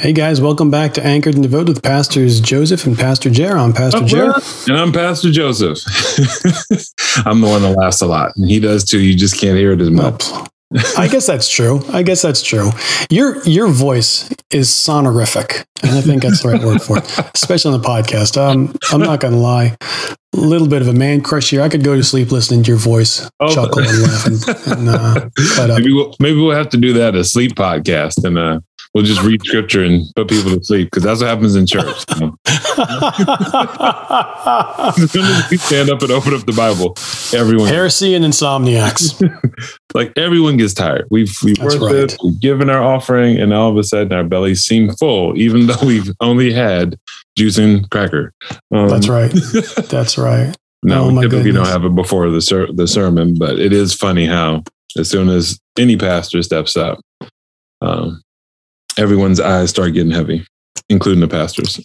Hey guys, welcome back to Anchored and Devoted with Pastors Joseph and Pastor Jer. I'm Pastor Jer. And I'm Pastor Joseph. I'm the one that laughs a lot. And he does too. You just can't hear it as much. I guess that's true. I guess that's true. Your your voice is sonorific, and I think that's the right word for it, especially on the podcast. Um, I'm not going to lie, a little bit of a man crush here. I could go to sleep listening to your voice, oh, chuckle and laugh, and, and uh, maybe we'll, maybe we'll have to do that a sleep podcast, and uh, we'll just read scripture and put people to sleep because that's what happens in church. You know? as soon as we stand up and open up the Bible, everyone heresy and insomniacs. like everyone gets tired. We've we've worshiped, right. we've given our offering, and all of a sudden our bellies seem full, even though we've only had juice and cracker. Um, that's right. That's right. No, oh, typically goodness. don't have it before the ser- the sermon, but it is funny how as soon as any pastor steps up, um, everyone's eyes start getting heavy, including the pastors.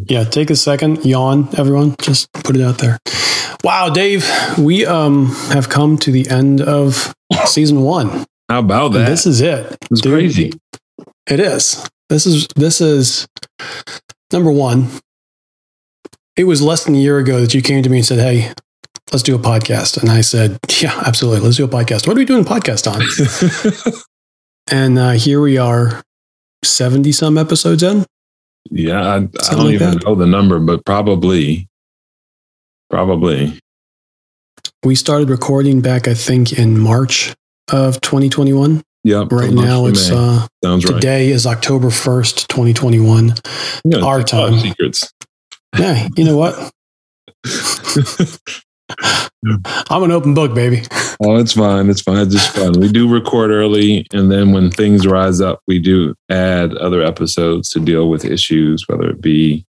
yeah, take a second, yawn, everyone. Just put it out there. Wow, Dave, we um have come to the end of season one. How about that? And this is it. It's crazy. It is. This is this is number one. It was less than a year ago that you came to me and said, Hey, let's do a podcast. And I said, Yeah, absolutely. Let's do a podcast. What are we doing a podcast on? And uh, here we are, 70 some episodes in. Yeah, I, I don't like even that. know the number, but probably. Probably. We started recording back, I think, in March of 2021. Yep. Right now it's uh Sounds today right. is October 1st, 2021. Our time. Secrets. Yeah, you know what? I'm an open book, baby. Oh, it's fine. It's fine. It's just fun. We do record early, and then when things rise up, we do add other episodes to deal with issues, whether it be,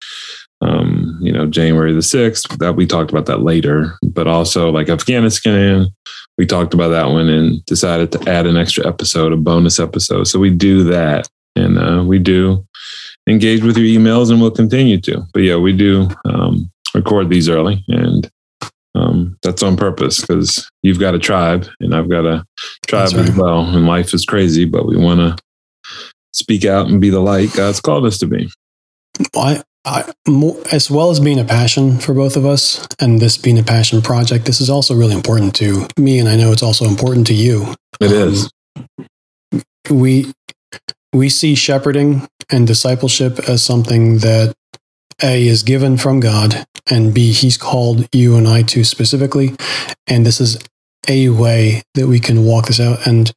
um, you know, January the sixth. That we talked about that later, but also like Afghanistan. We talked about that one and decided to add an extra episode, a bonus episode. So we do that, and uh, we do engage with your emails, and we'll continue to. But yeah, we do um, record these early, and um, that's on purpose because you've got a tribe and I've got a tribe right. as well. And life is crazy, but we want to speak out and be the light God's called us to be. I, I, more, as well as being a passion for both of us and this being a passion project, this is also really important to me. And I know it's also important to you. It um, is. We, we see shepherding and discipleship as something that a is given from God, and B, He's called you and I to specifically. And this is a way that we can walk this out. And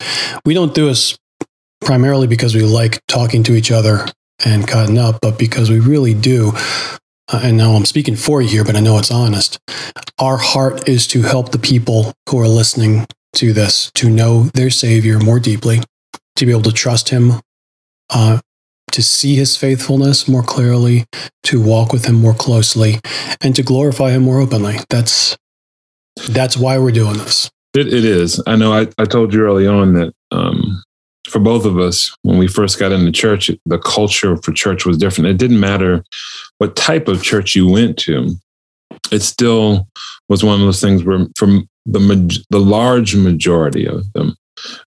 we don't do this primarily because we like talking to each other and cutting up, but because we really do. Uh, and now I'm speaking for you here, but I know it's honest. Our heart is to help the people who are listening to this to know their Savior more deeply, to be able to trust Him uh, to see his faithfulness more clearly, to walk with him more closely, and to glorify him more openly. That's that's why we're doing this. It, it is. I know. I, I told you early on that um, for both of us, when we first got into church, the culture for church was different. It didn't matter what type of church you went to. It still was one of those things where, from the the large majority of them,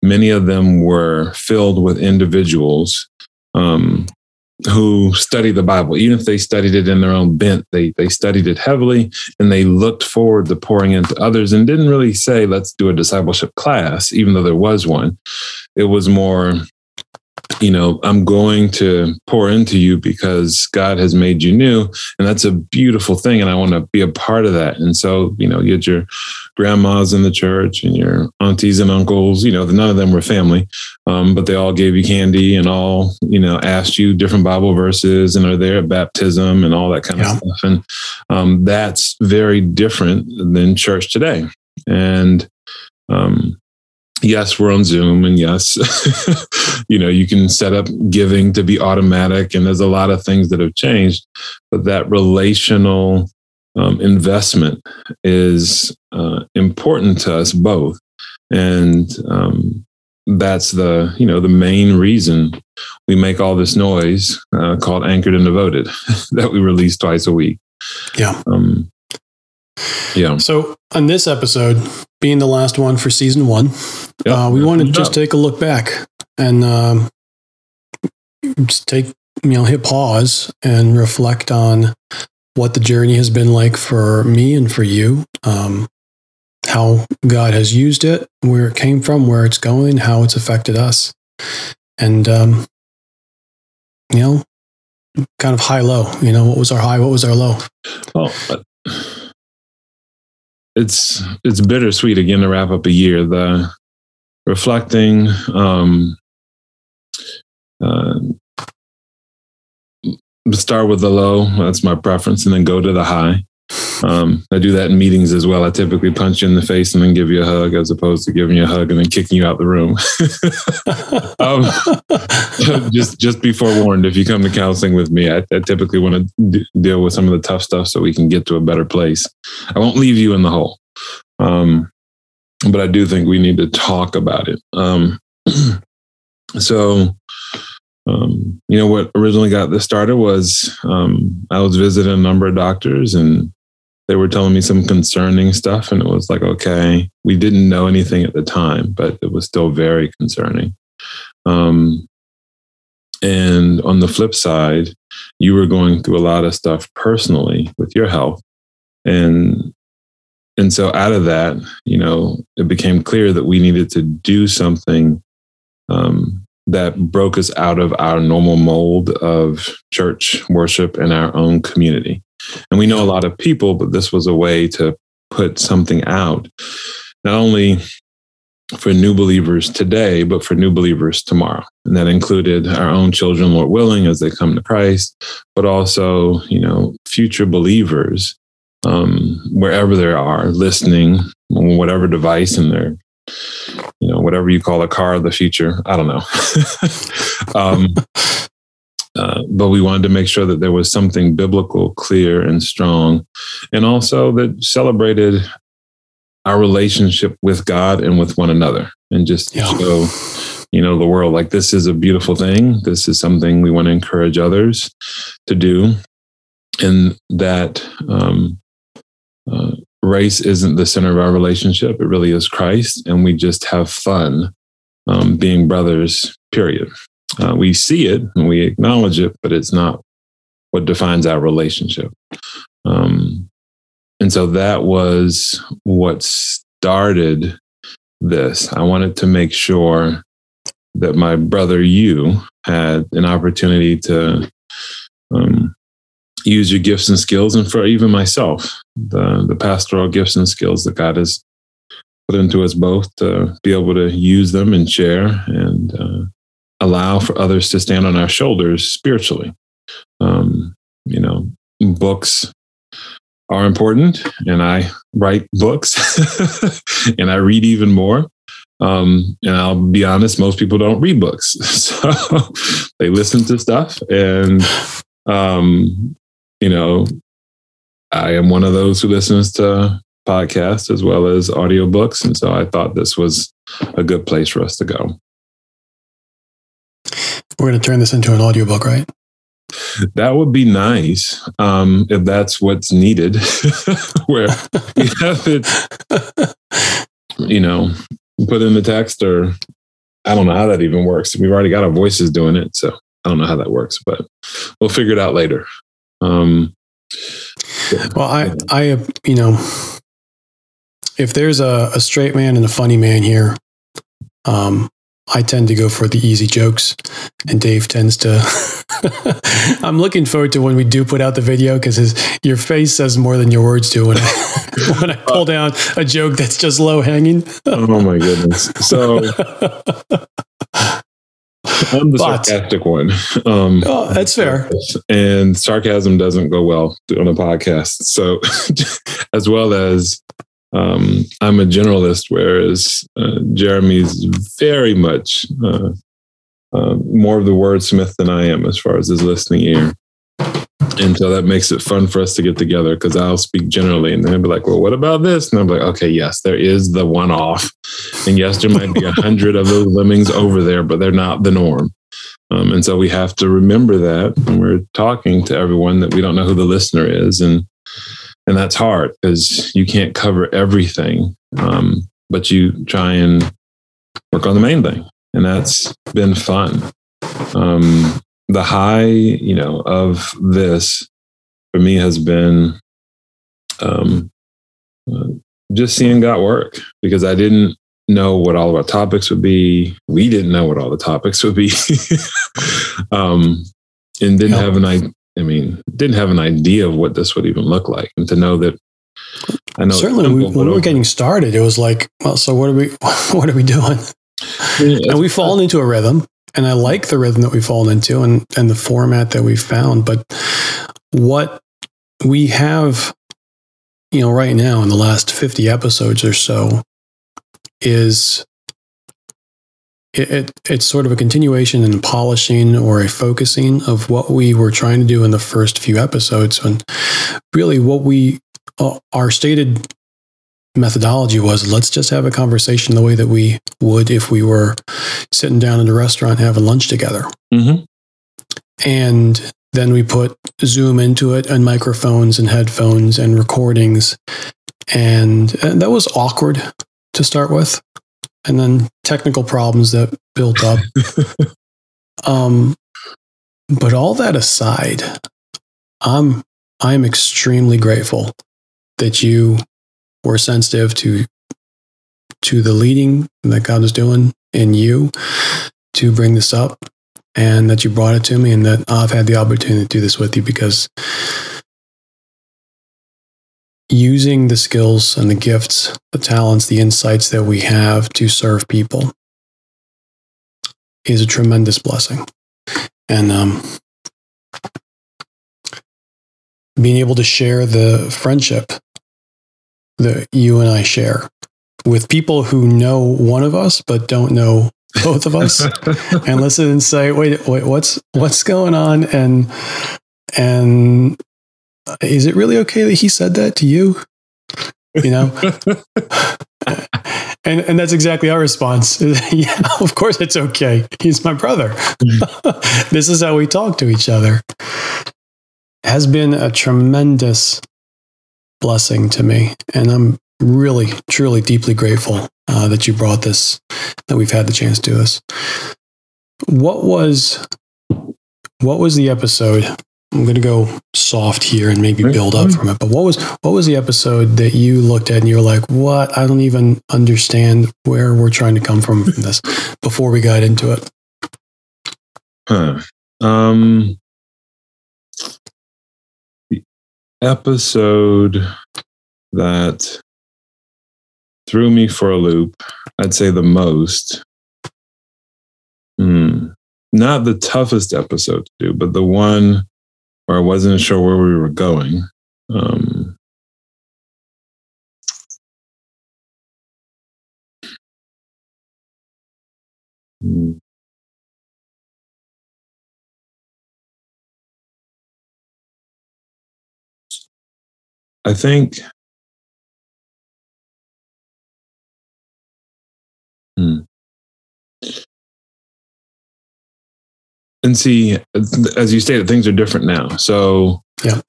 many of them were filled with individuals um, who study the Bible, even if they studied it in their own bent, they they studied it heavily and they looked forward to pouring into others and didn't really say, let's do a discipleship class, even though there was one. It was more, you know, I'm going to pour into you because God has made you new. And that's a beautiful thing. And I want to be a part of that. And so, you know, you get your grandmas in the church and your aunties and uncles, you know, none of them were family, um, but they all gave you candy and all, you know, asked you different Bible verses and are there at baptism and all that kind yeah. of stuff. And um, that's very different than church today. And, um, yes, we're on Zoom, and yes, you know, you can set up giving to be automatic, and there's a lot of things that have changed, but that relational um, investment is uh, important to us both, and um, that's the you know the main reason we make all this noise uh, called anchored and devoted that we release twice a week. Yeah. Um, yeah. So on this episode, being the last one for season one, yep. uh, we want to just take a look back and um, just take, you know, hit pause and reflect on what the journey has been like for me and for you. Um, how God has used it, where it came from, where it's going, how it's affected us. And, um, you know, kind of high low, you know, what was our high? What was our low? Well, it's, it's bittersweet again to wrap up a year. The reflecting, um, uh, start with the low. That's my preference, and then go to the high. Um, I do that in meetings as well. I typically punch you in the face and then give you a hug, as opposed to giving you a hug and then kicking you out the room. um, just just be forewarned. If you come to counseling with me, I, I typically want to d- deal with some of the tough stuff so we can get to a better place. I won't leave you in the hole, um, but I do think we need to talk about it. Um, so um, you know what originally got this started was um, I was visiting a number of doctors and they were telling me some concerning stuff, and it was like, okay, we didn't know anything at the time, but it was still very concerning. Um, and on the flip side, you were going through a lot of stuff personally with your health, and and so out of that, you know, it became clear that we needed to do something um, that broke us out of our normal mold of church worship and our own community. And we know a lot of people, but this was a way to put something out, not only for new believers today, but for new believers tomorrow. And that included our own children, Lord willing, as they come to Christ, but also, you know, future believers, um, wherever they are, listening on whatever device in their you know, whatever you call a car of the future. I don't know. um, uh, but we wanted to make sure that there was something biblical, clear, and strong, and also that celebrated our relationship with God and with one another, and just yeah. show, you know, the world like this is a beautiful thing. This is something we want to encourage others to do, and that um, uh, race isn't the center of our relationship. It really is Christ. And we just have fun um, being brothers, period. Uh, we see it and we acknowledge it, but it's not what defines our relationship. Um, and so that was what started this. I wanted to make sure that my brother, you, had an opportunity to um, use your gifts and skills, and for even myself, the the pastoral gifts and skills that God has put into us both to be able to use them and share and uh, allow for others to stand on our shoulders spiritually. Um, you know, books are important, and I write books, and I read even more. Um, and I'll be honest, most people don't read books, so they listen to stuff, and um, you know, I am one of those who listens to podcasts as well as audiobooks. And so I thought this was a good place for us to go. We're going to turn this into an audiobook, right? That would be nice um, if that's what's needed, where we have it, you know, put in the text, or I don't know how that even works. We've already got our voices doing it. So I don't know how that works, but we'll figure it out later. Um, well, I, I, you know, if there's a, a straight man and a funny man here, um, I tend to go for the easy jokes, and Dave tends to. I'm looking forward to when we do put out the video because your face says more than your words do when I when I pull down a joke that's just low hanging. oh my goodness! So I'm the but, sarcastic one. Um, oh, that's fair. And sarcasm doesn't go well on a podcast. So, as well as um, I'm a generalist, whereas uh, Jeremy's very much uh, uh, more of the wordsmith than I am as far as his listening ear. And so that makes it fun for us to get together because I'll speak generally and then I'll be like, well, what about this? And I'm like, okay, yes, there is the one off. And yes, there might be a hundred of those lemmings over there, but they're not the norm. Um, and so we have to remember that when we're talking to everyone that we don't know who the listener is. And and that's hard because you can't cover everything. Um, but you try and work on the main thing. And that's been fun. Um, the high, you know, of this for me has been um, uh, just seeing God work because I didn't know what all of our topics would be. We didn't know what all the topics would be, um, and didn't have an I. Mean, didn't have an idea of what this would even look like, and to know that I know certainly we, when we were getting started, it was like, well, so what are we, what are we doing? Yeah, and we've uh, fallen into a rhythm, and I like the rhythm that we've fallen into, and and the format that we've found. But what we have, you know, right now in the last fifty episodes or so, is it, it, it's sort of a continuation and polishing or a focusing of what we were trying to do in the first few episodes. And really what we uh, our stated methodology was let's just have a conversation the way that we would if we were sitting down in a restaurant having lunch together. Mm-hmm. and then we put zoom into it and microphones and headphones and recordings. And, and that was awkward to start with, and then technical problems that built up. um, but all that aside, I'm I'm extremely grateful that you were sensitive to to the leading that God is doing in you to bring this up and that you brought it to me and that I've had the opportunity to do this with you because using the skills and the gifts, the talents, the insights that we have to serve people is a tremendous blessing. And um, being able to share the friendship that you and I share with people who know one of us but don't know both of us and listen and say wait wait what's what's going on and and is it really okay that he said that to you? You know? and and that's exactly our response. yeah, of course it's okay. He's my brother. this is how we talk to each other. Has been a tremendous blessing to me. And I'm really, truly, deeply grateful uh, that you brought this, that we've had the chance to do this. What was what was the episode I'm going to go soft here and maybe build up from it. But what was what was the episode that you looked at and you were like, "What? I don't even understand where we're trying to come from from this." Before we got into it, huh? Um, the episode that threw me for a loop, I'd say the most. Hmm. Not the toughest episode to do, but the one or I wasn't sure where we were going. Um, I think hmm. And see, as you stated, things are different now. So, yeah,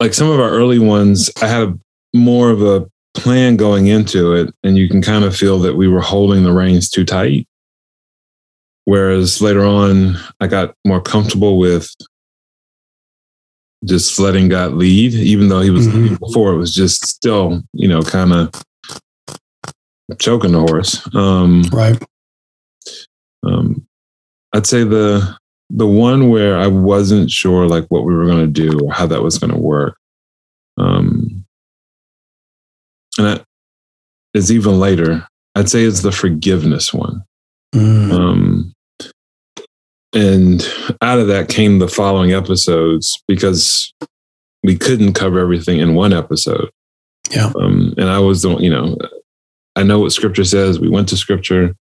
like some of our early ones, I had a, more of a plan going into it, and you can kind of feel that we were holding the reins too tight. Whereas later on, I got more comfortable with just letting God lead, even though He was mm-hmm. before. It was just still, you know, kind of choking the horse. Um, right. Um, I'd say the the one where I wasn't sure like what we were going to do or how that was going to work. Um, and that is even later. I'd say it's the forgiveness one. Mm. Um, and out of that came the following episodes because we couldn't cover everything in one episode. Yeah. Um, and I was the, one, you know, I know what scripture says. We went to scripture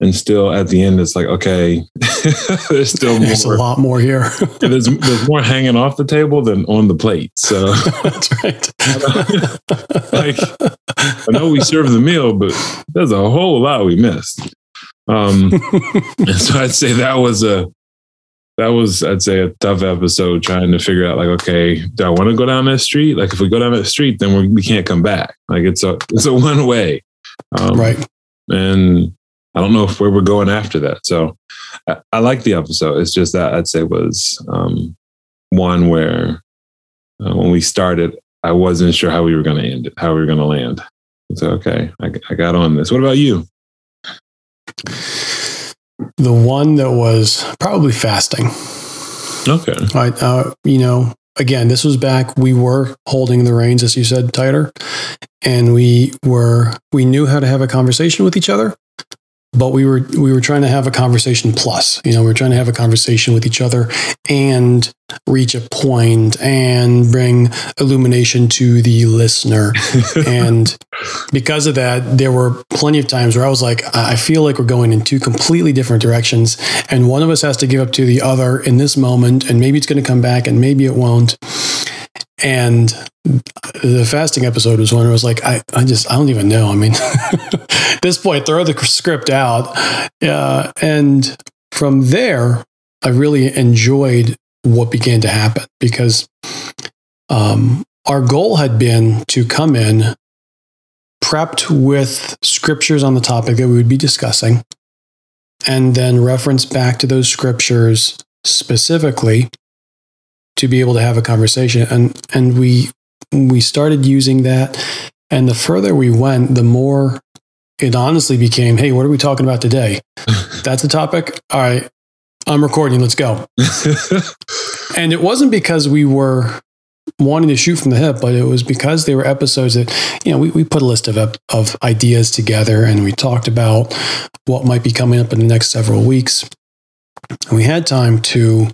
and still at the end it's like okay there's still there's more. a lot more here. There's, there's more hanging off the table than on the plate so. That's right. Like i know we serve the meal but there's a whole lot we missed. Um and so i'd say that was a that was i'd say a tough episode trying to figure out like okay do i want to go down that street? Like if we go down that street then we can not come back. Like it's a it's a one way. Um, right. and I don't know if where we're going after that. So I, I like the episode. It's just that I'd say was um, one where uh, when we started, I wasn't sure how we were going to end it, how we were going to land. So okay, I, I got on this. What about you? The one that was probably fasting. Okay. I, uh, you know, again, this was back. We were holding the reins, as you said, tighter, and we were we knew how to have a conversation with each other but we were we were trying to have a conversation plus you know we were trying to have a conversation with each other and reach a point and bring illumination to the listener. And because of that there were plenty of times where i was like i feel like we're going in two completely different directions. And one of us has to give up to the other in this moment and maybe it's going to come back and maybe it won't and the fasting episode was one I was like, I, I just, I don't even know. I mean, at this point, throw the script out. Uh, and from there, I really enjoyed what began to happen because um, our goal had been to come in prepped with scriptures on the topic that we would be discussing and then reference back to those scriptures specifically to be able to have a conversation. And and we we started using that. And the further we went the more it honestly became hey what are we talking about today? That's the topic? All right i'm recording. Let's go. And it wasn't because we were wanting to shoot from the hip but it was because they were episodes that you know we, we put a list of, of ideas together and we talked about what might be coming up in the next several weeks. And we had time to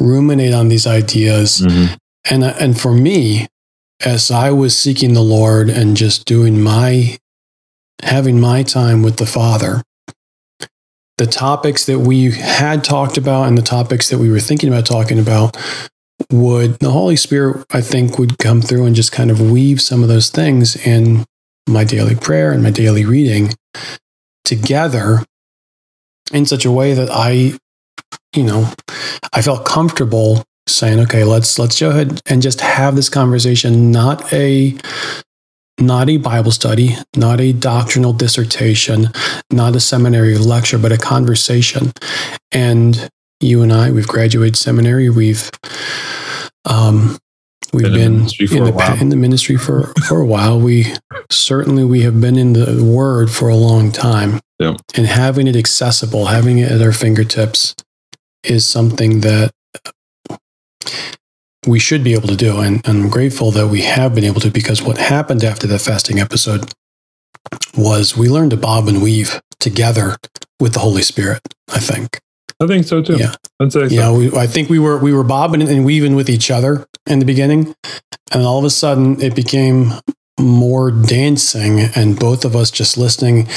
ruminate on these ideas. Mm-hmm. And, and for me, as I was seeking the Lord and just doing my, having my time with the Father, the topics that we had talked about and the topics that we were thinking about talking about would, the Holy Spirit, I think, would come through and just kind of weave some of those things in my daily prayer and my daily reading together in such a way that I you know, I felt comfortable saying, okay, let's let's go ahead and just have this conversation, not a not a Bible study, not a doctrinal dissertation, not a seminary lecture, but a conversation. And you and I, we've graduated seminary. We've um, we've been, been in, the, in the ministry for for a while. We certainly we have been in the Word for a long time, yeah. and having it accessible, having it at our fingertips, is something that we should be able to do. And, and, I'm grateful that we have been able to because what happened after the fasting episode was we learned to bob and weave together with the Holy Spirit, I think. I think so too. Yeah. I'd say so. Yeah. We, I think we were, we were bobbing and weaving with each other in the beginning. And all of a sudden it became more dancing and both of us just listening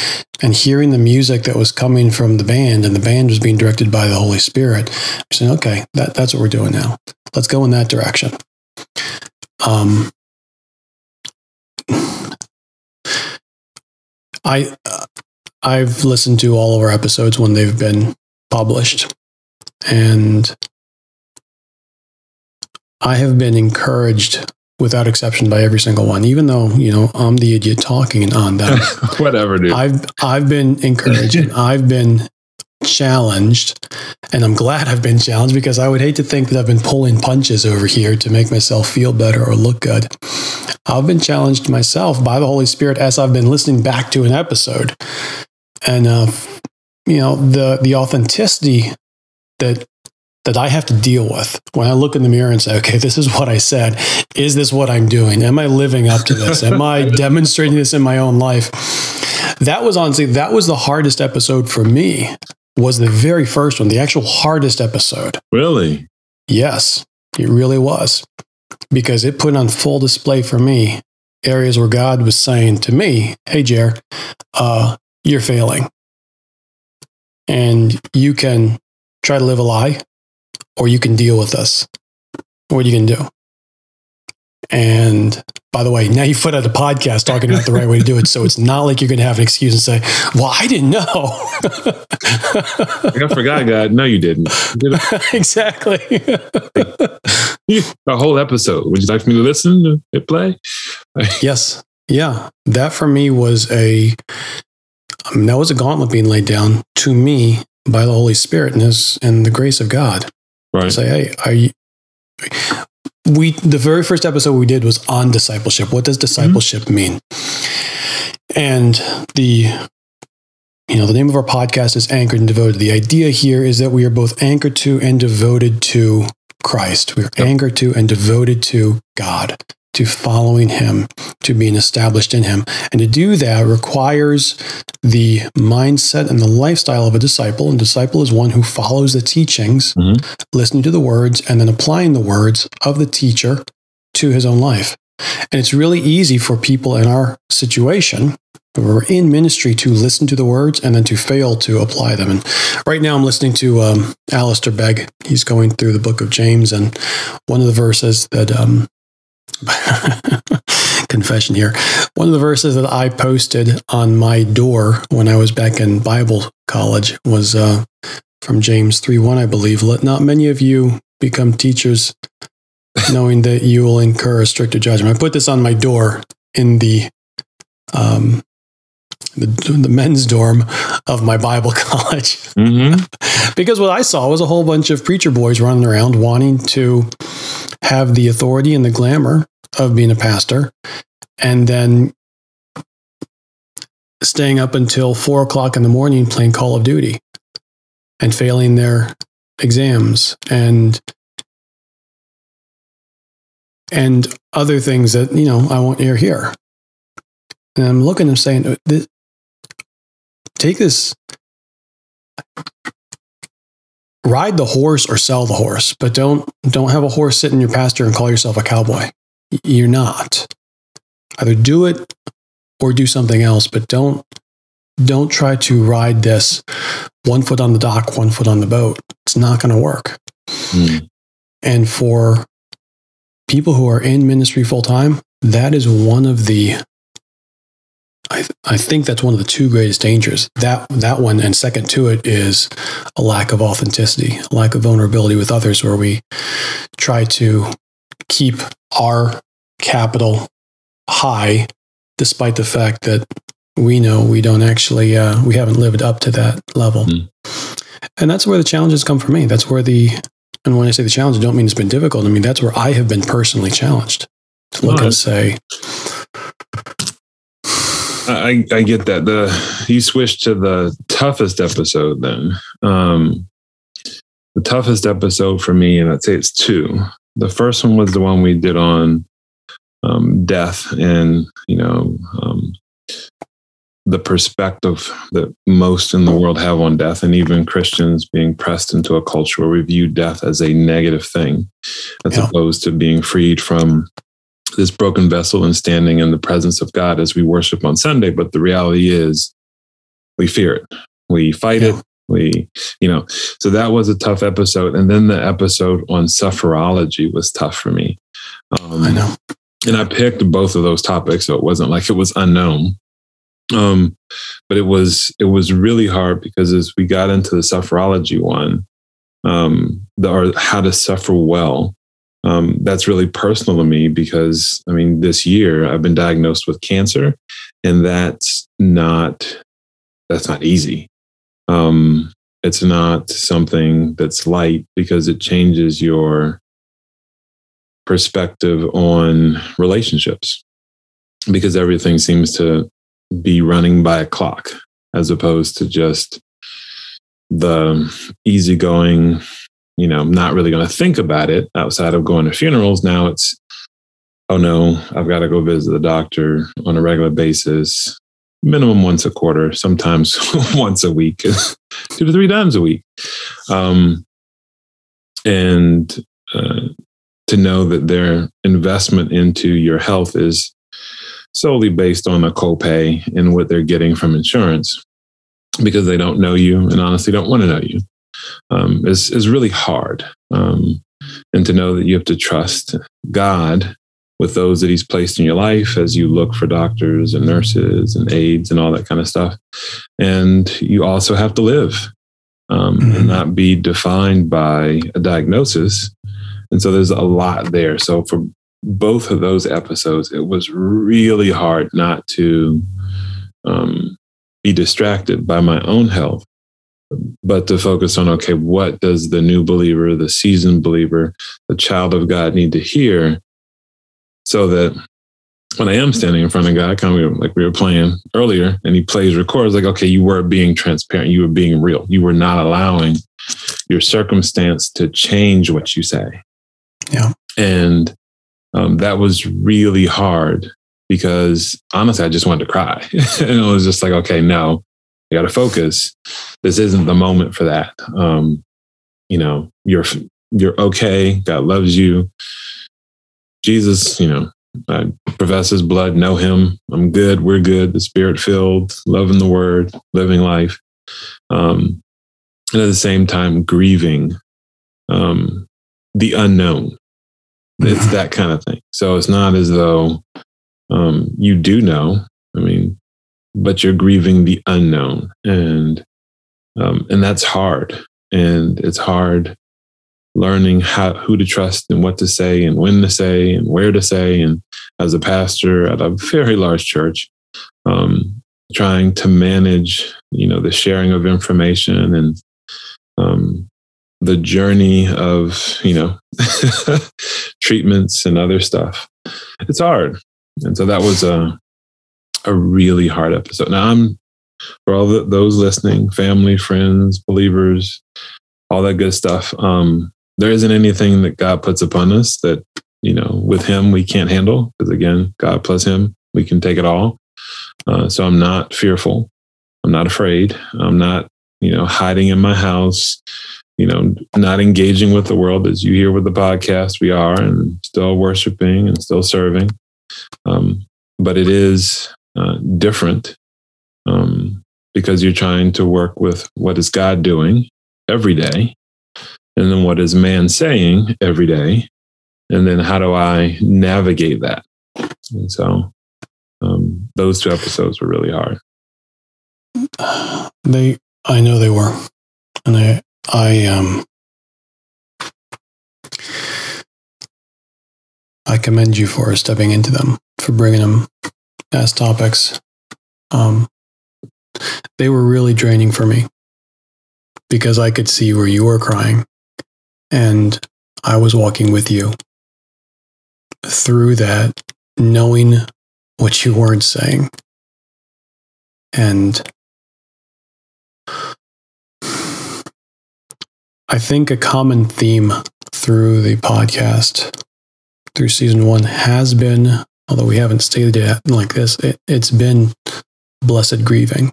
and hearing the music that was coming from the band and the band was being directed by the Holy Spirit. I'm saying, okay, that, that's what we're doing now. Let's go in that direction. Um, I, uh, I've listened to all of our episodes when they've been published and I have been encouraged without exception by every single one, even though, you know, I'm the idiot talking on that. Whatever, dude. I've, I've been encouraged and I've been challenged and I'm glad I've been challenged because I would hate to think that I've been pulling punches over here to make myself feel better or look good. I've been challenged myself by the Holy Spirit as I've been listening back to an episode. And, uh, you know, the, the authenticity that that I have to deal with when I look in the mirror and say, okay, this is what I said. Is this what I'm doing? Am I living up to this? Am I demonstrating this in my own life? That was honestly, that was the hardest episode for me, was the very first one, the actual hardest episode. Really? Yes, it really was. Because it put on full display for me areas where God was saying to me, hey, Jer, uh, you're failing. And you can try to live a lie or you can deal with us. What are you going to do? And by the way, now you put out a podcast talking about the right way to do it. So it's not like you're going to have an excuse and say, well, I didn't know. I forgot, God. No, you didn't. exactly. a whole episode. Would you like for me to listen to it play? yes. Yeah. That for me was a, I mean, that was a gauntlet being laid down to me by the Holy Spirit and his and the grace of God. Right. Say, hey, are you we the very first episode we did was on discipleship. What does mm-hmm. discipleship mean? And the you know, the name of our podcast is Anchored and Devoted. The idea here is that we are both anchored to and devoted to Christ. We are Yep. anchored to and devoted to God, to following Him, to being established in Him. And to do that requires the mindset and the lifestyle of a disciple. And disciple is one who follows the teachings, Mhm. listening to the words, and then applying the words of the teacher to his own life. And it's really easy for people in our situation who are in ministry to listen to the words and then to fail to apply them. And right now I'm listening to um, Alistair Begg. He's going through the book of James, and one of the verses that, um, confession here, one of the verses that I posted on my door when I was back in Bible college was uh, from James 3 1, I believe. Let not many of you become teachers, knowing that you will incur a stricter judgment. I put this on my door in the um, the, the men's dorm of my Bible college Mm-hmm. because what I saw was a whole bunch of preacher boys running around wanting to have the authority and the glamour of being a pastor, and then staying up until four o'clock in the morning playing Call of Duty and failing their exams and and other things that you know I won't hear here. And I'm looking and saying, "This- take this ride the horse or sell the horse, but don't don't have a horse sit in your pasture and call yourself a cowboy. You're not. Either do it or do something else, but don't don't try to ride this one foot on the dock, one foot on the boat. It's not going to work. Mm. And for people who are in ministry full time, that is one of the I, th- I think that's one of the two greatest dangers. That that one, and second to it, is a lack of authenticity, a lack of vulnerability with others, where we try to keep our capital high, despite the fact that we know we don't actually uh, we haven't lived up to that level. Mm. And that's where the challenges come for me. That's where the and when I say the challenge, I don't mean it's been difficult. I mean that's where I have been personally challenged to look Right. and say, I, I get that. The you switched to the toughest episode then. Um, the toughest episode for me, and I'd say it's two. The first one was the one we did on um, death and you know um, the perspective that most in the world have on death, and even Christians being pressed into a culture where we view death as a negative thing, as Yeah. opposed to being freed from this broken vessel and standing in the presence of God as we worship on Sunday. But the reality is, we fear it, we fight Yeah. it, we, you know. So that was a tough episode, and then the episode on sufferology was tough for me. Um, I know. and I picked both of those topics, so it wasn't like it was unknown. Um, but it was it was really hard because as we got into the sufferology one, um, the or how to suffer well, um, that's really personal to me because I mean this year I've been diagnosed with cancer, and that's not that's not easy. Um, it's not something that's light because it changes your perspective on relationships because everything seems to be running by a clock as opposed to just the easygoing, you know, I'm not really going to think about it outside of going to funerals. Now it's, oh no, I've got to go visit the doctor on a regular basis, minimum once a quarter, sometimes once a week, two to three times a week. Um, and uh, to know that their investment into your health is solely based on a copay and what they're getting from insurance because they don't know you and honestly don't want to know you um, is, is really hard. Um, and to know that you have to trust God with those that He's placed in your life as you look for doctors and nurses and aides and all that kind of stuff. And you also have to live um, Mhm. and not be defined by a diagnosis. And so there's a lot there. So for both of those episodes, it was really hard not to um, be distracted by my own health, but to focus on okay, what does the new believer, the seasoned believer, the child of God need to hear so that when I am standing in front of God, kind of like we were playing earlier, and he plays records, like, okay, you were being transparent, you were being real, you were not allowing your circumstance to change what you say. Yeah. And um, that was really hard because honestly, I just wanted to cry. and it was just like, okay, no, you got to focus. This isn't the moment for that. Um, you know, you're you're okay. God loves you. Jesus, you know, I profess his blood, know him. I'm good. We're good. The spirit filled, loving the word, living life. Um, and at the same time, grieving um, the unknown. It's that kind of thing. So it's not as though um, you do know. I mean, but you're grieving the unknown, and um, and that's hard. And it's hard learning how who to trust and what to say and when to say and where to say. And as a pastor at a very large church, um, trying to manage, you know, the sharing of information and um, the journey of, you know, treatments and other stuff. It's hard. And so that was a a really hard episode. Now I'm for all the, those listening, family, friends, believers, all that good stuff. Um, there isn't anything that God puts upon us that, you know, with Him we can't handle. Because again, God plus Him, we can take it all. Uh, so I'm not fearful. I'm not afraid. I'm not, you know, hiding in my house, you know, not engaging with the world as you hear with the podcast. We are and still worshiping and still serving. Um, but it is uh, different um, because you're trying to work with what is God doing every day and then what is man saying every day and then how do i navigate that? And so um, those two episodes were really hard. They i know they were. And i i um i commend you for stepping into them for bringing them as topics um they were really draining for me because i could see where you were crying and I was walking with you through that, knowing what you weren't saying. And I think a common theme through the podcast, through season one, has been, although we haven't stated it like this, it, it's been blessed grieving.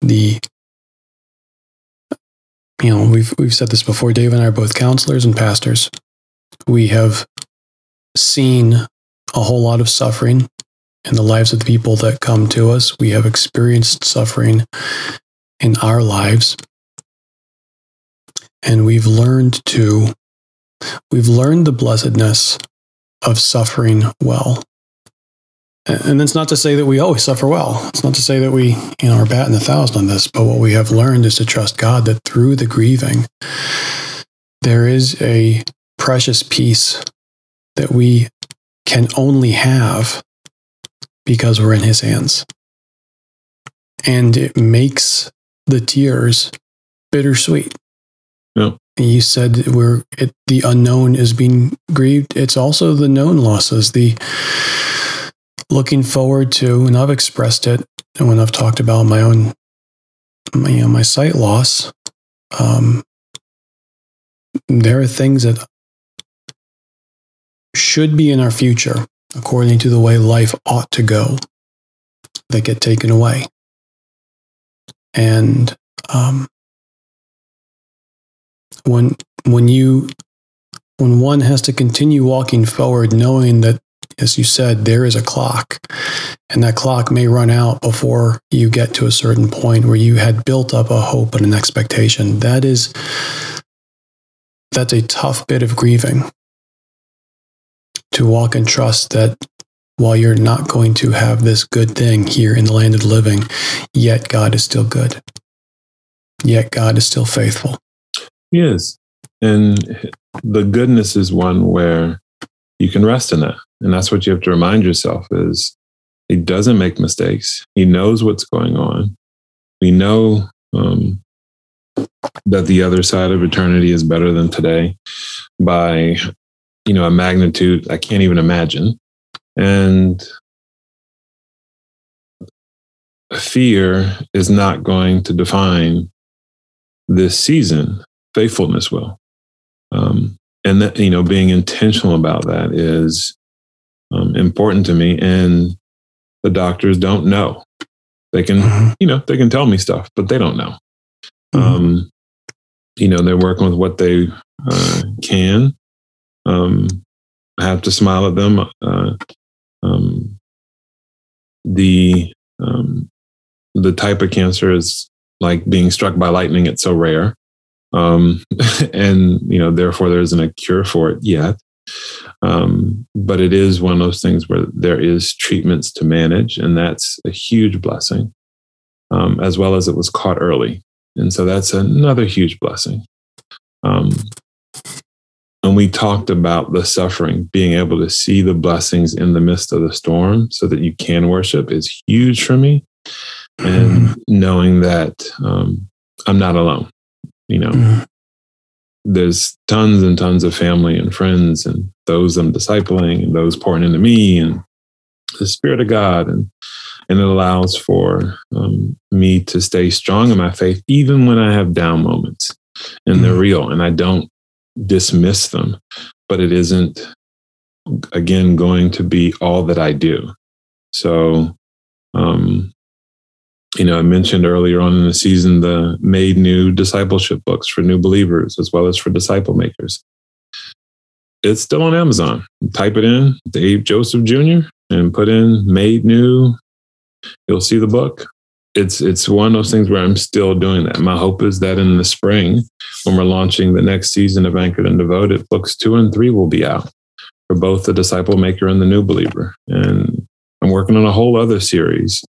The you know, we've we've said this before. Dave and I are both counselors and pastors. We have seen a whole lot of suffering in the lives of the people that come to us. We have experienced suffering in our lives. And we've learned to we've learned the blessedness of suffering well. And that's not to say that we always suffer well. It's not to say that we, you know, are batting a thousand on this, but what we have learned is to trust God that through the grieving, there is a precious peace that we can only have because we're in his hands. And it makes the tears bittersweet. Yeah. You said we're it, the unknown is being grieved. It's also the known losses, the looking forward to, and I've expressed it and when I've talked about my own, my, you know, my sight loss. Um, there are things that should be in our future according to the way life ought to go that get taken away. And um, when when you when one has to continue walking forward, knowing that as you said, there is a clock, and that clock may run out before you get to a certain point where you had built up a hope and an expectation. That is, that's a tough bit of grieving to walk and trust that while you're not going to have this good thing here in the land of the living, yet God is still good. Yet God is still faithful. He is. And the goodness is one where you can rest in that. And that's what you have to remind yourself is he doesn't make mistakes. He knows what's going on. we know um, that the other side of eternity is better than today by you know a magnitude I can't even imagine, and fear is not going to define this season. Faithfulness will. Um, and that, you know, being intentional about that is um, important to me. And the doctors don't know. They can, mm-hmm. you know, they can tell me stuff, but they don't know. Mm-hmm. Um, you know, they're working with what they uh, can. Um, I have to smile at them. Uh, um, the um, the type of cancer is like being struck by lightning. It's so rare. Um, and, you know, therefore there isn't a cure for it yet. Um, but it is one of those things where there is treatments to manage, and that's a huge blessing, um, as well as it was caught early. And so that's another huge blessing. Um, and we talked about the suffering, being able to see the blessings in the midst of the storm so that you can worship is huge for me and mm. knowing that um, I'm not alone. You know, mm. there's tons and tons of family and friends and those I'm discipling and those pouring into me and the Spirit of God and and it allows for um, me to stay strong in my faith even when I have down moments and they're real and I don't dismiss them, but it isn't again going to be all that I do. So um, you know, I mentioned earlier on in the season the made new discipleship books for new believers as well as for disciple makers. It's still on Amazon. Type it in, Dave Joseph Jr., and put in made new. You'll see the book. It's it's one of those things where I'm still doing that. My hope is that in the spring, when we're launching the next season of Anchored and Devoted, books two and three will be out for both the disciple maker and the new believer. And I'm working on a whole other series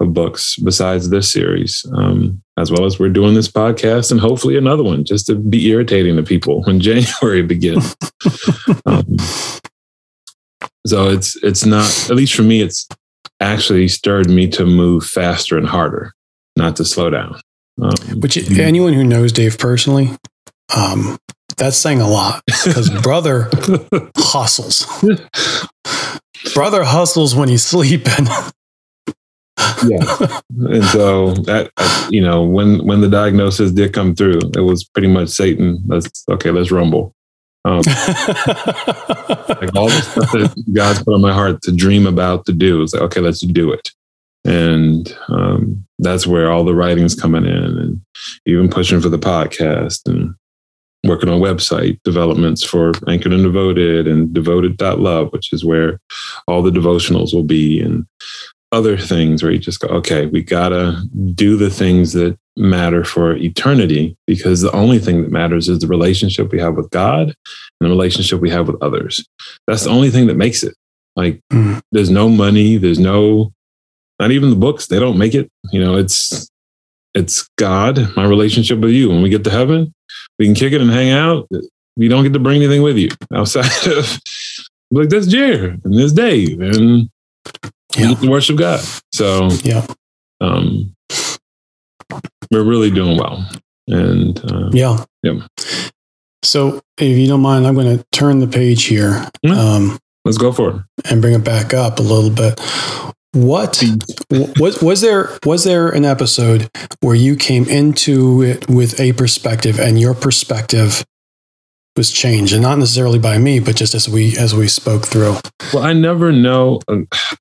of books besides this series, um, as well as we're doing this podcast and hopefully another one just to be irritating to people when January begins. um, so it's it's not at least for me, it's actually stirred me to move faster and harder, not to slow down. Um, Which anyone who knows Dave personally, um, that's saying a lot because brother hustles. brother hustles when he's sleeping yeah. And so that you know when when the diagnosis did come through it was pretty much satan. Let's okay let's rumble. Um, like all the stuff that god's put on my heart to dream about to do is like okay let's do it. And um, that's where all the writing's coming in and even pushing for the podcast and working on website developments for anchored and devoted and devoted.love which is where all the devotionals will be. And other things where you just go, okay, we gotta do the things that matter for eternity because the only thing that matters is the relationship we have with God and the relationship we have with others. That's the only thing that makes it. Like mm. there's no money, there's no not even the books, they don't make it. You know, it's it's God, my relationship with you. When we get to heaven, we can kick it and hang out. You don't get to bring anything with you outside of like that's Jer and this Dave and yeah. to worship God. So yeah, um, we're really doing well. And uh, yeah, yeah. So if you don't mind, I'm going to turn the page here. Mm-hmm. Um, Let's go for it and bring it back up a little bit. What was was there was there an episode where you came into it with a perspective and your perspective was changed and not necessarily by me but just as we as we spoke through. Well i never know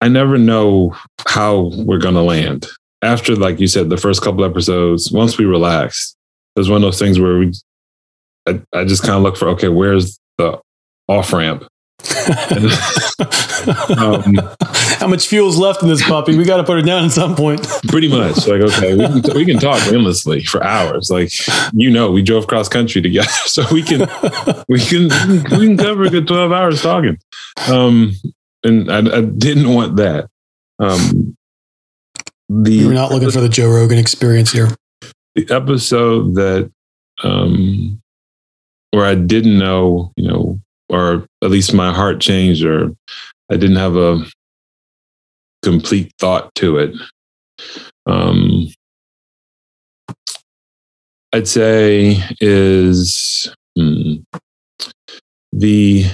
i never know how we're going to land. After like you said the first couple episodes once we relax there's one of those things where we i, I just kind of look for okay where's the off ramp um, How much fuel's left in this puppy? We got to put it down at some point. pretty much. Like, okay, we can, we can talk endlessly for hours. Like, you know, we drove cross country together, so we can we can we can cover a good twelve hours talking. Um, and I, I didn't want that. Um, the you're not looking for the Joe Rogan experience here. The episode that um, where I didn't know, you know, or at least my heart changed, or I didn't have a complete thought to it. Um, I'd say is hmm, the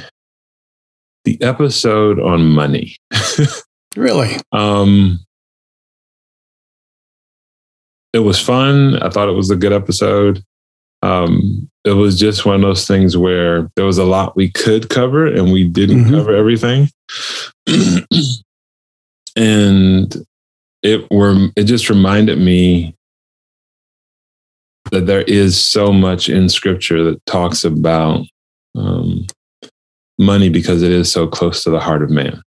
the episode on money. Really? Um, it was fun. I thought it was a good episode. Um, it was just one of those things where there was a lot we could cover and we didn't Mhm. cover everything. and it were it just reminded me that there is so much in scripture that talks about um, money because it is so close to the heart of man.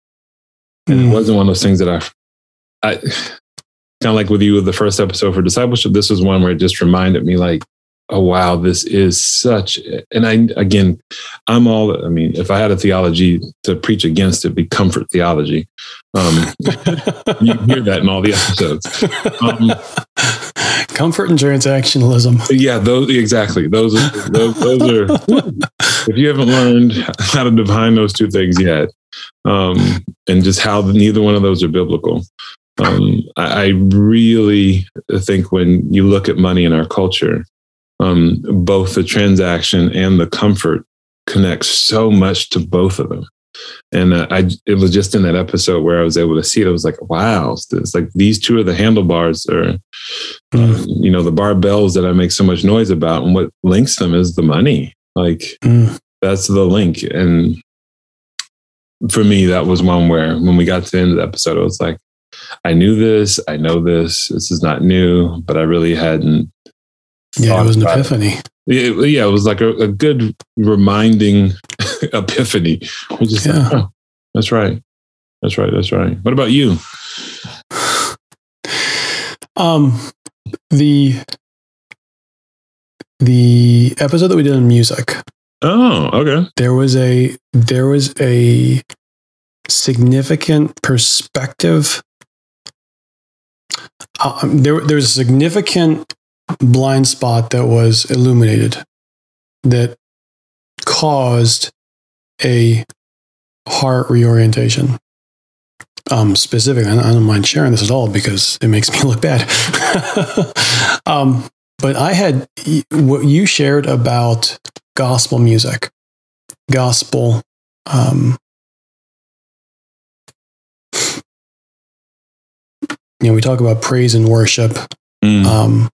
And it Mm. wasn't one of those things that I, I kind of like with you with the first episode for discipleship. This was one where it just reminded me, like, oh wow, this is such. And I again, I'm all. I mean, if I had a theology to preach against, it'd be comfort theology. Um, you hear that in all the episodes. Um, Comfort and transactionalism. Yeah, those exactly. Those are those, those are. If you haven't learned how to define those two things yet, um, and just how neither one of those are biblical, um, I, I really think when you look at money in our culture, um, both the transaction and the comfort connect so much to both of them. And uh, I, it was just in that episode where I was able to see it. I was like, wow, it's like these two are the handlebars, or Mm. you know, the barbells that I make so much noise about, and what links them is the money. Like Mm. that's the link. And for me, that was one where when we got to the end of the episode, I was like, I knew this, I know this, this is not new, but I really hadn't. Yeah, it was an epiphany. Yeah, yeah, it was like a, a good reminding epiphany. Just like, Yeah. oh, that's right. That's right. That's right. What about you? Um, the the episode that we did on music, Oh, okay. there was a there was a significant perspective. Um, there, there was a significant blind spot that was illuminated that caused a heart reorientation. Um, specifically, I don't mind sharing this at all because it makes me look bad. um, but I had what you shared about gospel music, gospel. Um, you know, we talk about praise and worship. Mm. Um,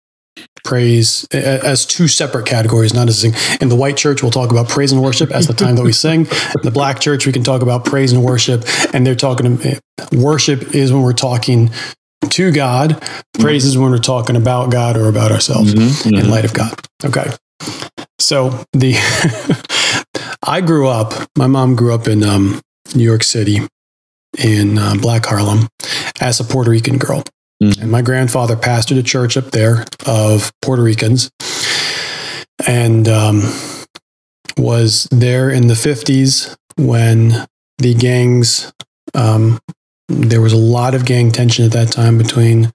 praise as two separate categories, not as. In the white church, we'll talk about praise and worship as the time that we sing. In the black church, we can talk about praise and worship, and they're talking. Worship is when we're talking to God. Praise is when we're talking about God or about ourselves Mhm, in mhm. light of God. Okay. So the I grew up. My mom grew up in um, New York City, in uh, Black Harlem, as a Puerto Rican girl, Mm. and my grandfather pastored a church up there of Puerto Ricans, and um, was there in the fifties when the gangs. Um, there was a lot of gang tension at that time between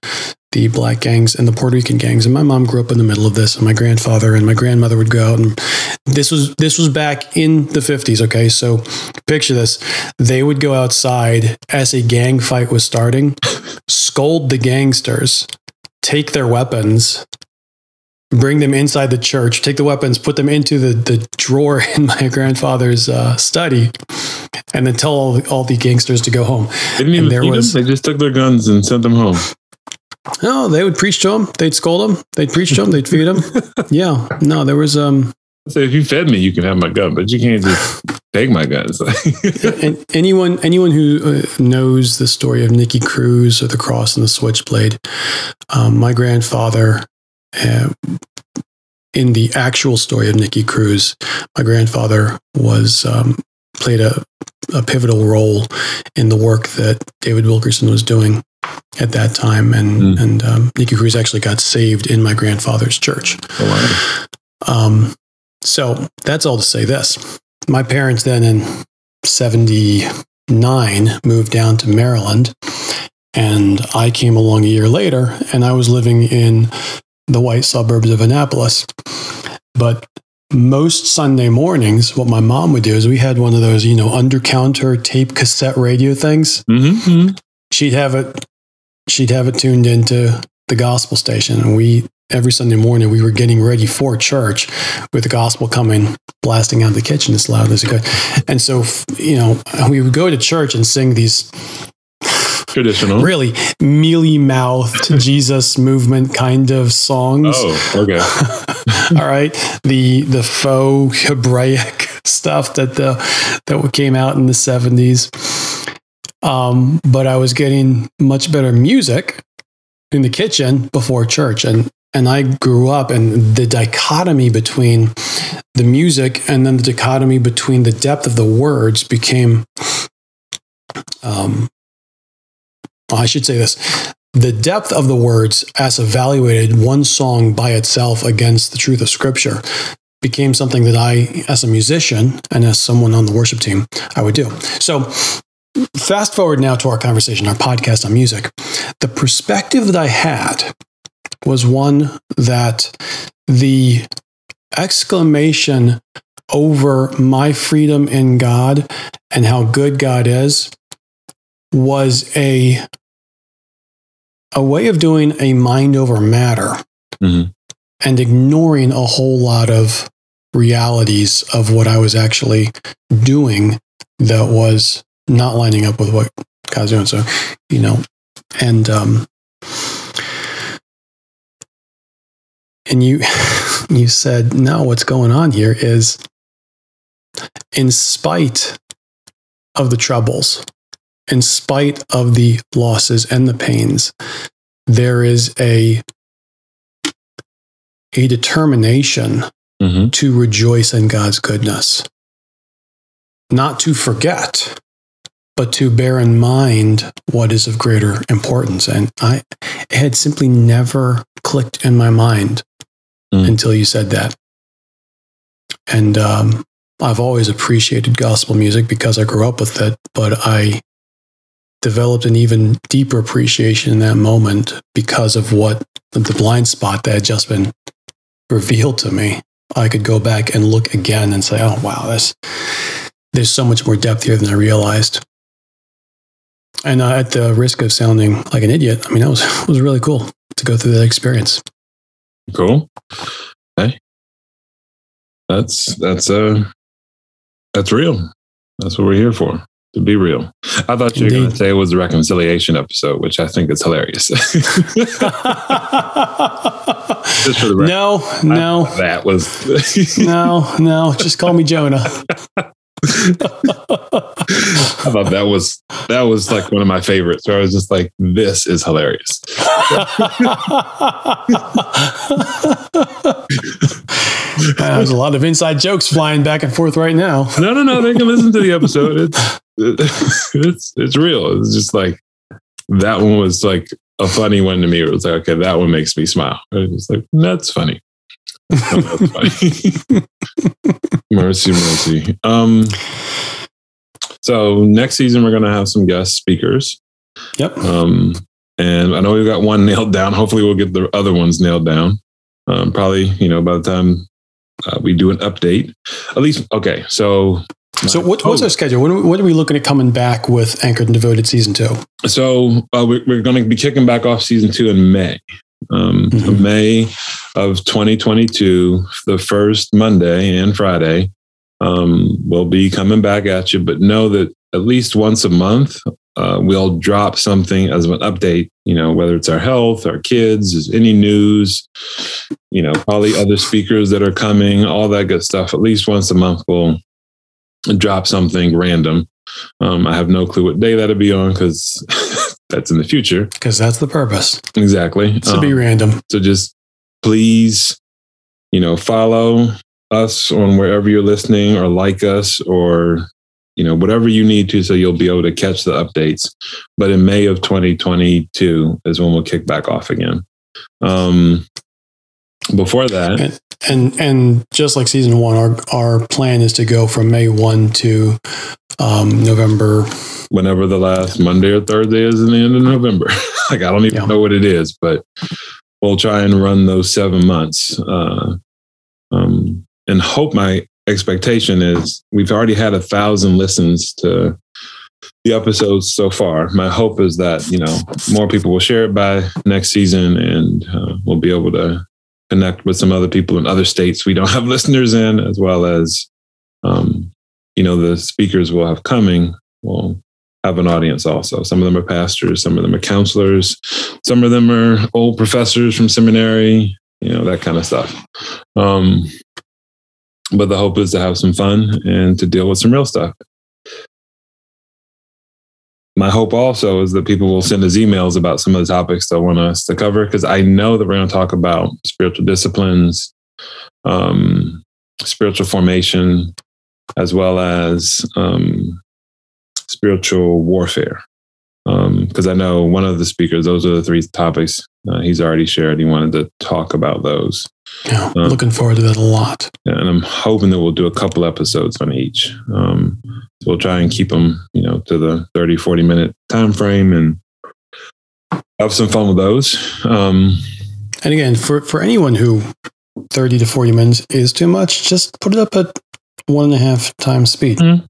the black gangs and the Puerto Rican gangs. And my mom grew up in the middle of this, and my grandfather and my grandmother would go out and this was this was back in the 50s, okay? So picture this. They would go outside as a gang fight was starting, scold the gangsters, take their weapons, bring them inside the church, take the weapons, put them into the, the drawer in my grandfather's uh, study, and then tell all, all the gangsters to go home. They didn't even there was, them. They just took their guns and sent them home. No, they would preach to them. They'd scold them. They'd preach to them. They'd feed them. Yeah. No, there was um So if you fed me, you can have my gun, but you can't just take my guns. and anyone anyone who uh, knows the story of Nicky Cruz or the cross and the switchblade. Um, my grandfather, uh, in the actual story of Nicky Cruz, my grandfather was um, played a, a pivotal role in the work that David Wilkerson was doing at that time, and Mm. and um, Nicky Cruz actually got saved in my grandfather's church. Oh, wow. Um, so that's all to say this. My parents then in 79 moved down to Maryland, and I came along a year later, and I was living in the white suburbs of Annapolis. But most Sunday mornings, what my mom would do is we had one of those, you know, under counter tape cassette radio things. Mhm, mhm. She'd have it, she'd have it tuned into the gospel station, and we every Sunday morning we were getting ready for church with the gospel coming blasting out of the kitchen as loud as it could. And so, you know, we would go to church and sing these traditional, really mealy mouthed Jesus movement kind of songs. Oh, okay. All right, the the faux Hebraic stuff that the that came out in the seventies. Um, but I was getting much better music in the kitchen before church, and and I grew up, and the dichotomy between the music and then the dichotomy between the depth of the words became um, I should say this the depth of the words as evaluated one song by itself against the truth of scripture became something that I, as a musician and as someone on the worship team, I would do. So, fast forward now to our conversation, our podcast on music. The perspective that I had was one that the exclamation over my freedom in God and how good God is was a a way of doing a mind over matter Mhm. and ignoring a whole lot of realities of what I was actually doing that was not lining up with what God's doing. So, you know, and um and you you said, no, what's going on here is in spite of the troubles, in spite of the losses and the pains, there is a a determination Mhm. to rejoice in God's goodness. Not to forget, but to bear in mind what is of greater importance. And I had simply never clicked in my mind Mm. until you said that. And um, I've always appreciated gospel music because I grew up with it, but I developed an even deeper appreciation in that moment because of what the blind spot that had just been revealed to me. I could go back and look again and say, "Oh, wow, this there's so much more depth here than I realized." And uh, at the risk of sounding like an idiot, I mean, that was was really cool to go through that experience. Cool. Okay. That's that's uh that's real. That's what we're here for. To be real. I thought you were going to say it was the reconciliation episode, which I think is hilarious. Just for the record. no, no, that was no, no. Just call me Jonah. I thought that was that was like one of my favorites. Where I was just like, this is hilarious. Uh, there's a lot of inside jokes flying back and forth right now. No, no, no. They can listen to the episode. It's it's it's real. It's just like that one was like a funny one to me. It was like, okay, that one makes me smile. It's like, that's funny. Mercy, mercy. Um, so next season we're gonna have some guest speakers. Yep. Um, and I know we've got one nailed down. Hopefully, we'll get the other ones nailed down. Um, probably, you know, by the time uh, we do an update, at least. Okay, so So, what, what's our schedule? When, are we- when are we looking at coming back with Anchored and Devoted season two? So uh, we're, we're going to be kicking back off season two in May. Um, Mhm. May of 2022, the first Monday and Friday, um, we'll be coming back at you. But know that at least once a month, uh, we'll drop something as an update. You know, whether it's our health, our kids, is any news, you know, probably other speakers that are coming, all that good stuff. At least once a month, we'll drop something random. Um, I have no clue what day that'll be on because that's in the future. Because that's the purpose. Exactly. To be Um, random. so just please, you know, follow us on wherever you're listening or like us or, you know, whatever you need to so you'll be able to catch the updates. But in May of 2022 is when we'll kick back off again. Um, before that, And and and just like season one, our our plan is to go from May one to um, November. whenever the last Monday or Thursday is in the end of November. like I don't even Yeah. know what it is, but we'll try and run those seven months. Uh, um, and hope my expectation is we've already had a thousand listens to the episodes so far. My hope is that you know more people will share it by next season, and uh, we'll be able to connect with some other people in other states we don't have listeners in, as well as, um, you know, the speakers we'll have coming will have an audience also. Some of them are pastors, some of them are counselors, some of them are old professors from seminary, you know, that kind of stuff. Um, but the hope is to have some fun and to deal with some real stuff my hope also is that people will send us emails about some of the topics they want us to cover because I know that we're going to talk about spiritual disciplines, um, spiritual formation, as well as um, spiritual warfare. Because um, I know one of the speakers, those are the three topics uh, he's already shared. He wanted to talk about those. Yeah, um, looking forward to that a lot. Yeah, and I'm hoping that we'll do a couple episodes on each. Um, so we'll try and keep them, you know, to the 30, 40 minute time frame and have some fun with those. Um, and again, for, for anyone who 30 to 40 minutes is too much, just put it up at one and a half times speed. Mm-hmm.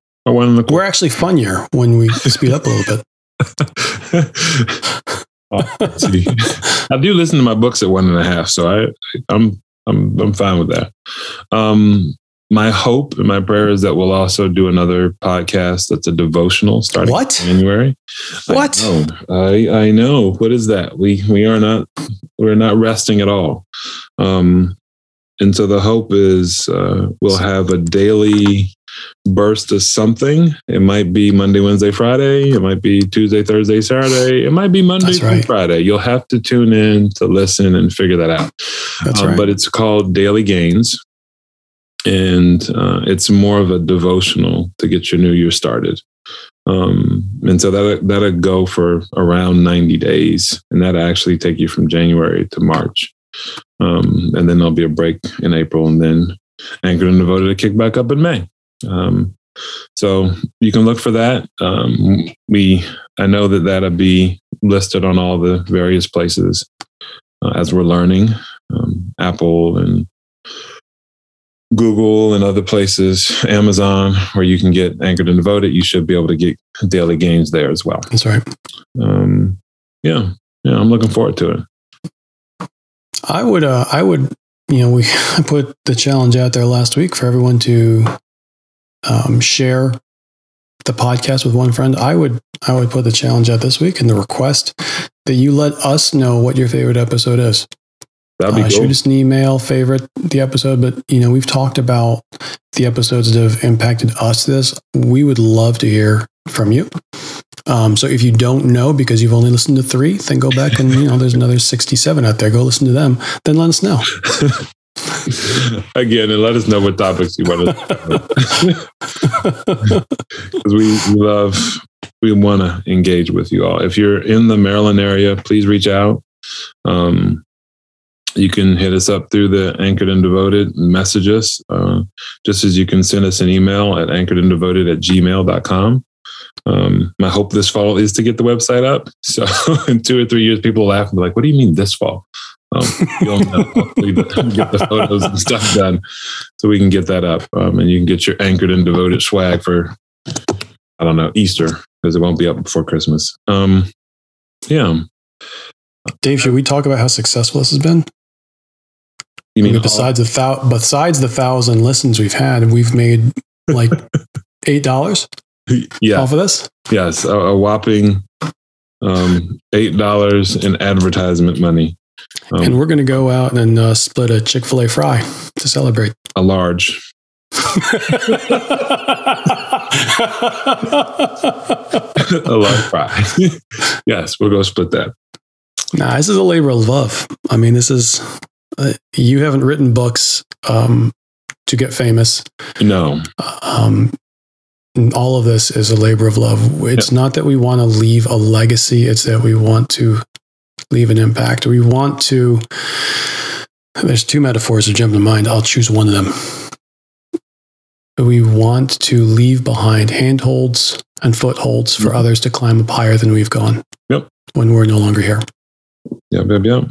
We're actually funnier when we speed up a little bit. I do listen to my books at one and a half, so I, I'm I'm I'm fine with that. Um, my hope and my prayer is that we'll also do another podcast that's a devotional starting what? January. What? I know. I, I know. What is that? We we are not we're not resting at all. Um, and so the hope is uh, we'll have a daily burst of something. It might be Monday, Wednesday, Friday. It might be Tuesday, Thursday, Saturday. It might be Monday right. Friday. You'll have to tune in to listen and figure that out. That's um, right. But it's called Daily Gains and uh, it's more of a devotional to get your new year started. Um, and so that that'll go for around 90 days, and that'll actually take you from January to March. Um, and then there'll be a break in April, and then Anchored and Devoted to kick back up in May. Um, so you can look for that. Um, we I know that that'll be listed on all the various places uh, as we're learning. Um, Apple and Google and other places, Amazon, where you can get anchored and devoted, you should be able to get daily gains there as well. That's right. Um, yeah, yeah, I'm looking forward to it. I would, uh, I would, you know, we put the challenge out there last week for everyone to um, share the podcast with one friend. I would, I would put the challenge out this week and the request that you let us know what your favorite episode is. That'd be uh, cool. Shoot us an email, favorite the episode. But you know, we've talked about the episodes that have impacted us. This we would love to hear from you. Um, so if you don't know because you've only listened to three, then go back and you know there's another 67 out there. Go listen to them. Then let us know. Again, and let us know what topics you want to. Talk about. Because we, love, we want to engage with you all. If you're in the Maryland area, please reach out. Um, you can hit us up through the Anchored and Devoted message us, uh, just as you can send us an email at anchoredanddevoted at gmail.com. Um, my hope this fall is to get the website up. So in two or three years, people will laugh and be like, what do you mean this fall? Um, you'll get the photos and stuff done so we can get that up. Um, and you can get your Anchored and Devoted swag for, I don't know, Easter, because it won't be up before Christmas. Um, yeah. Dave, should we talk about how successful this has been? You mean besides the thou- besides the thousand listens we've had, we've made like eight dollars. Yeah, off of this. Yes, a, a whopping um, eight dollars in advertisement money. Um, and we're going to go out and uh, split a Chick Fil A fry to celebrate. A large. a large fry. yes, we'll go split that. Nah, this is a labor of love. I mean, this is uh, you haven't written books um, to get famous. No. Um, all of this is a labor of love. It's not that we want to leave a legacy, it's that we want to leave an impact. We want to. There's two metaphors that jump to mind. I'll choose one of them. We want to leave behind handholds and footholds for mm-hmm. others to climb up higher than we've gone. Yep. When we're no longer here. Yep, yep, yep.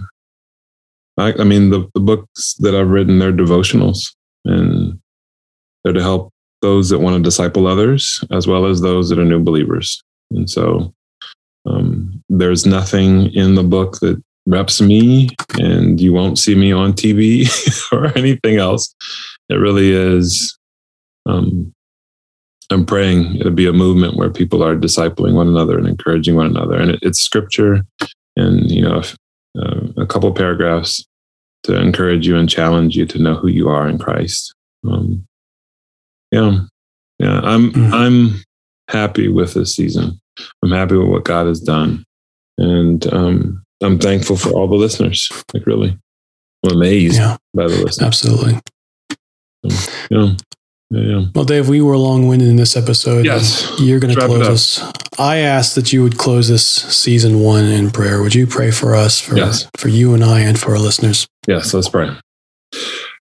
I, I mean, the, the books that I've written, they're devotionals and they're to help those that want to disciple others as well as those that are new believers. And so um, there's nothing in the book that reps me and you won't see me on TV or anything else. It really is. Um, I'm praying it'll be a movement where people are discipling one another and encouraging one another. And it, it's scripture and, you know, uh, a couple paragraphs to encourage you and challenge you to know who you are in Christ. Um, yeah. Yeah. I'm, mm-hmm. I'm happy with this season. I'm happy with what God has done. And um, I'm thankful for all the listeners. Like, really, I'm amazed yeah, by the listeners. Absolutely. So, yeah. Yeah. Well, Dave, we were long winded in this episode. Yes. You're going to close us. I asked that you would close this season one in prayer. Would you pray for us, for, yes. for you and I, and for our listeners? Yes, let's pray.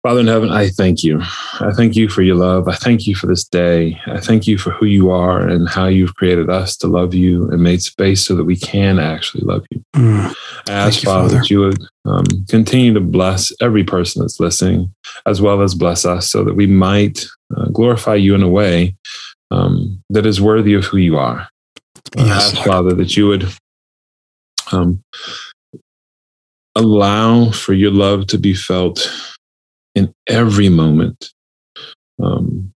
Father in heaven, I thank you. I thank you for your love. I thank you for this day. I thank you for who you are and how you've created us to love you and made space so that we can actually love you. Mm. I ask, you, Father, Father, that you would um, continue to bless every person that's listening, as well as bless us so that we might uh, glorify you in a way um, that is worthy of who you are. Yes, I ask, Lord. Father, that you would um, allow for your love to be felt in every moment. Um,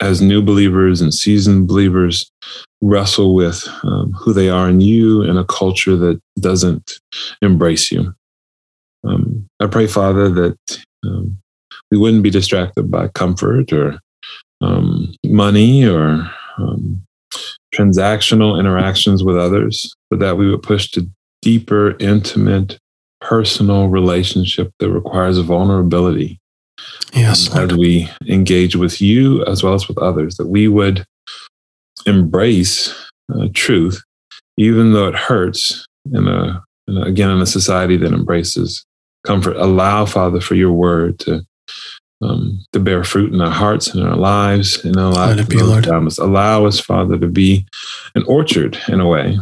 as new believers and seasoned believers wrestle with um, who they are in you in a culture that doesn't embrace you. Um, I pray, Father, that um, we wouldn't be distracted by comfort or um, money or um, transactional interactions with others, but that we would push to deeper, intimate, personal relationship that requires vulnerability Yes. As we engage with you as well as with others, that we would embrace uh, truth, even though it hurts in a, in a, again, in a society that embraces comfort. Allow, Father, for your word to, um, to bear fruit in our hearts and in our lives and in our lives. Be, Lord. Allow us, Father, to be an orchard in a way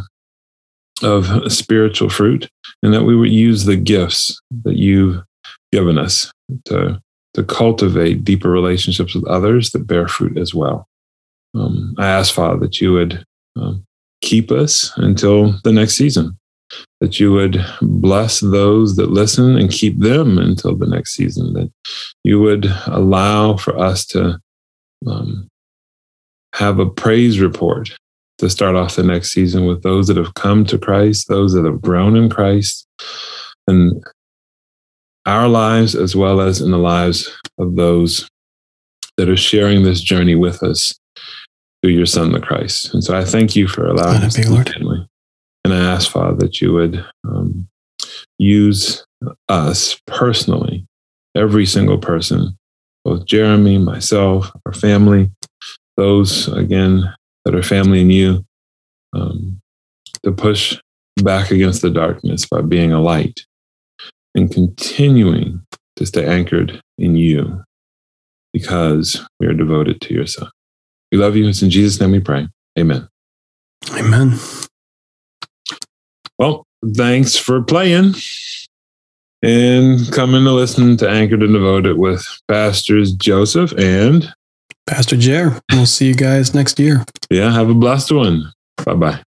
of spiritual fruit and that we would use the gifts that you've given us to to cultivate deeper relationships with others that bear fruit as well. Um, I ask, Father, that you would um, keep us until the next season, that you would bless those that listen and keep them until the next season, that you would allow for us to um, have a praise report to start off the next season with those that have come to Christ, those that have grown in Christ, and our lives as well as in the lives of those that are sharing this journey with us through your son, the Christ. And so I thank you for allowing us to be family. And I ask, Father, that you would um, use us personally, every single person, both Jeremy, myself, our family, those, again, that are family in you, um, to push back against the darkness by being a light and continuing to stay anchored in you because we are devoted to your son. We love you. It's in Jesus' name we pray. Amen. Amen. Well, thanks for playing and coming to listen to Anchored and Devoted with Pastors Joseph and Pastor Jer. We'll see you guys next year. Yeah, have a blessed one. Bye bye.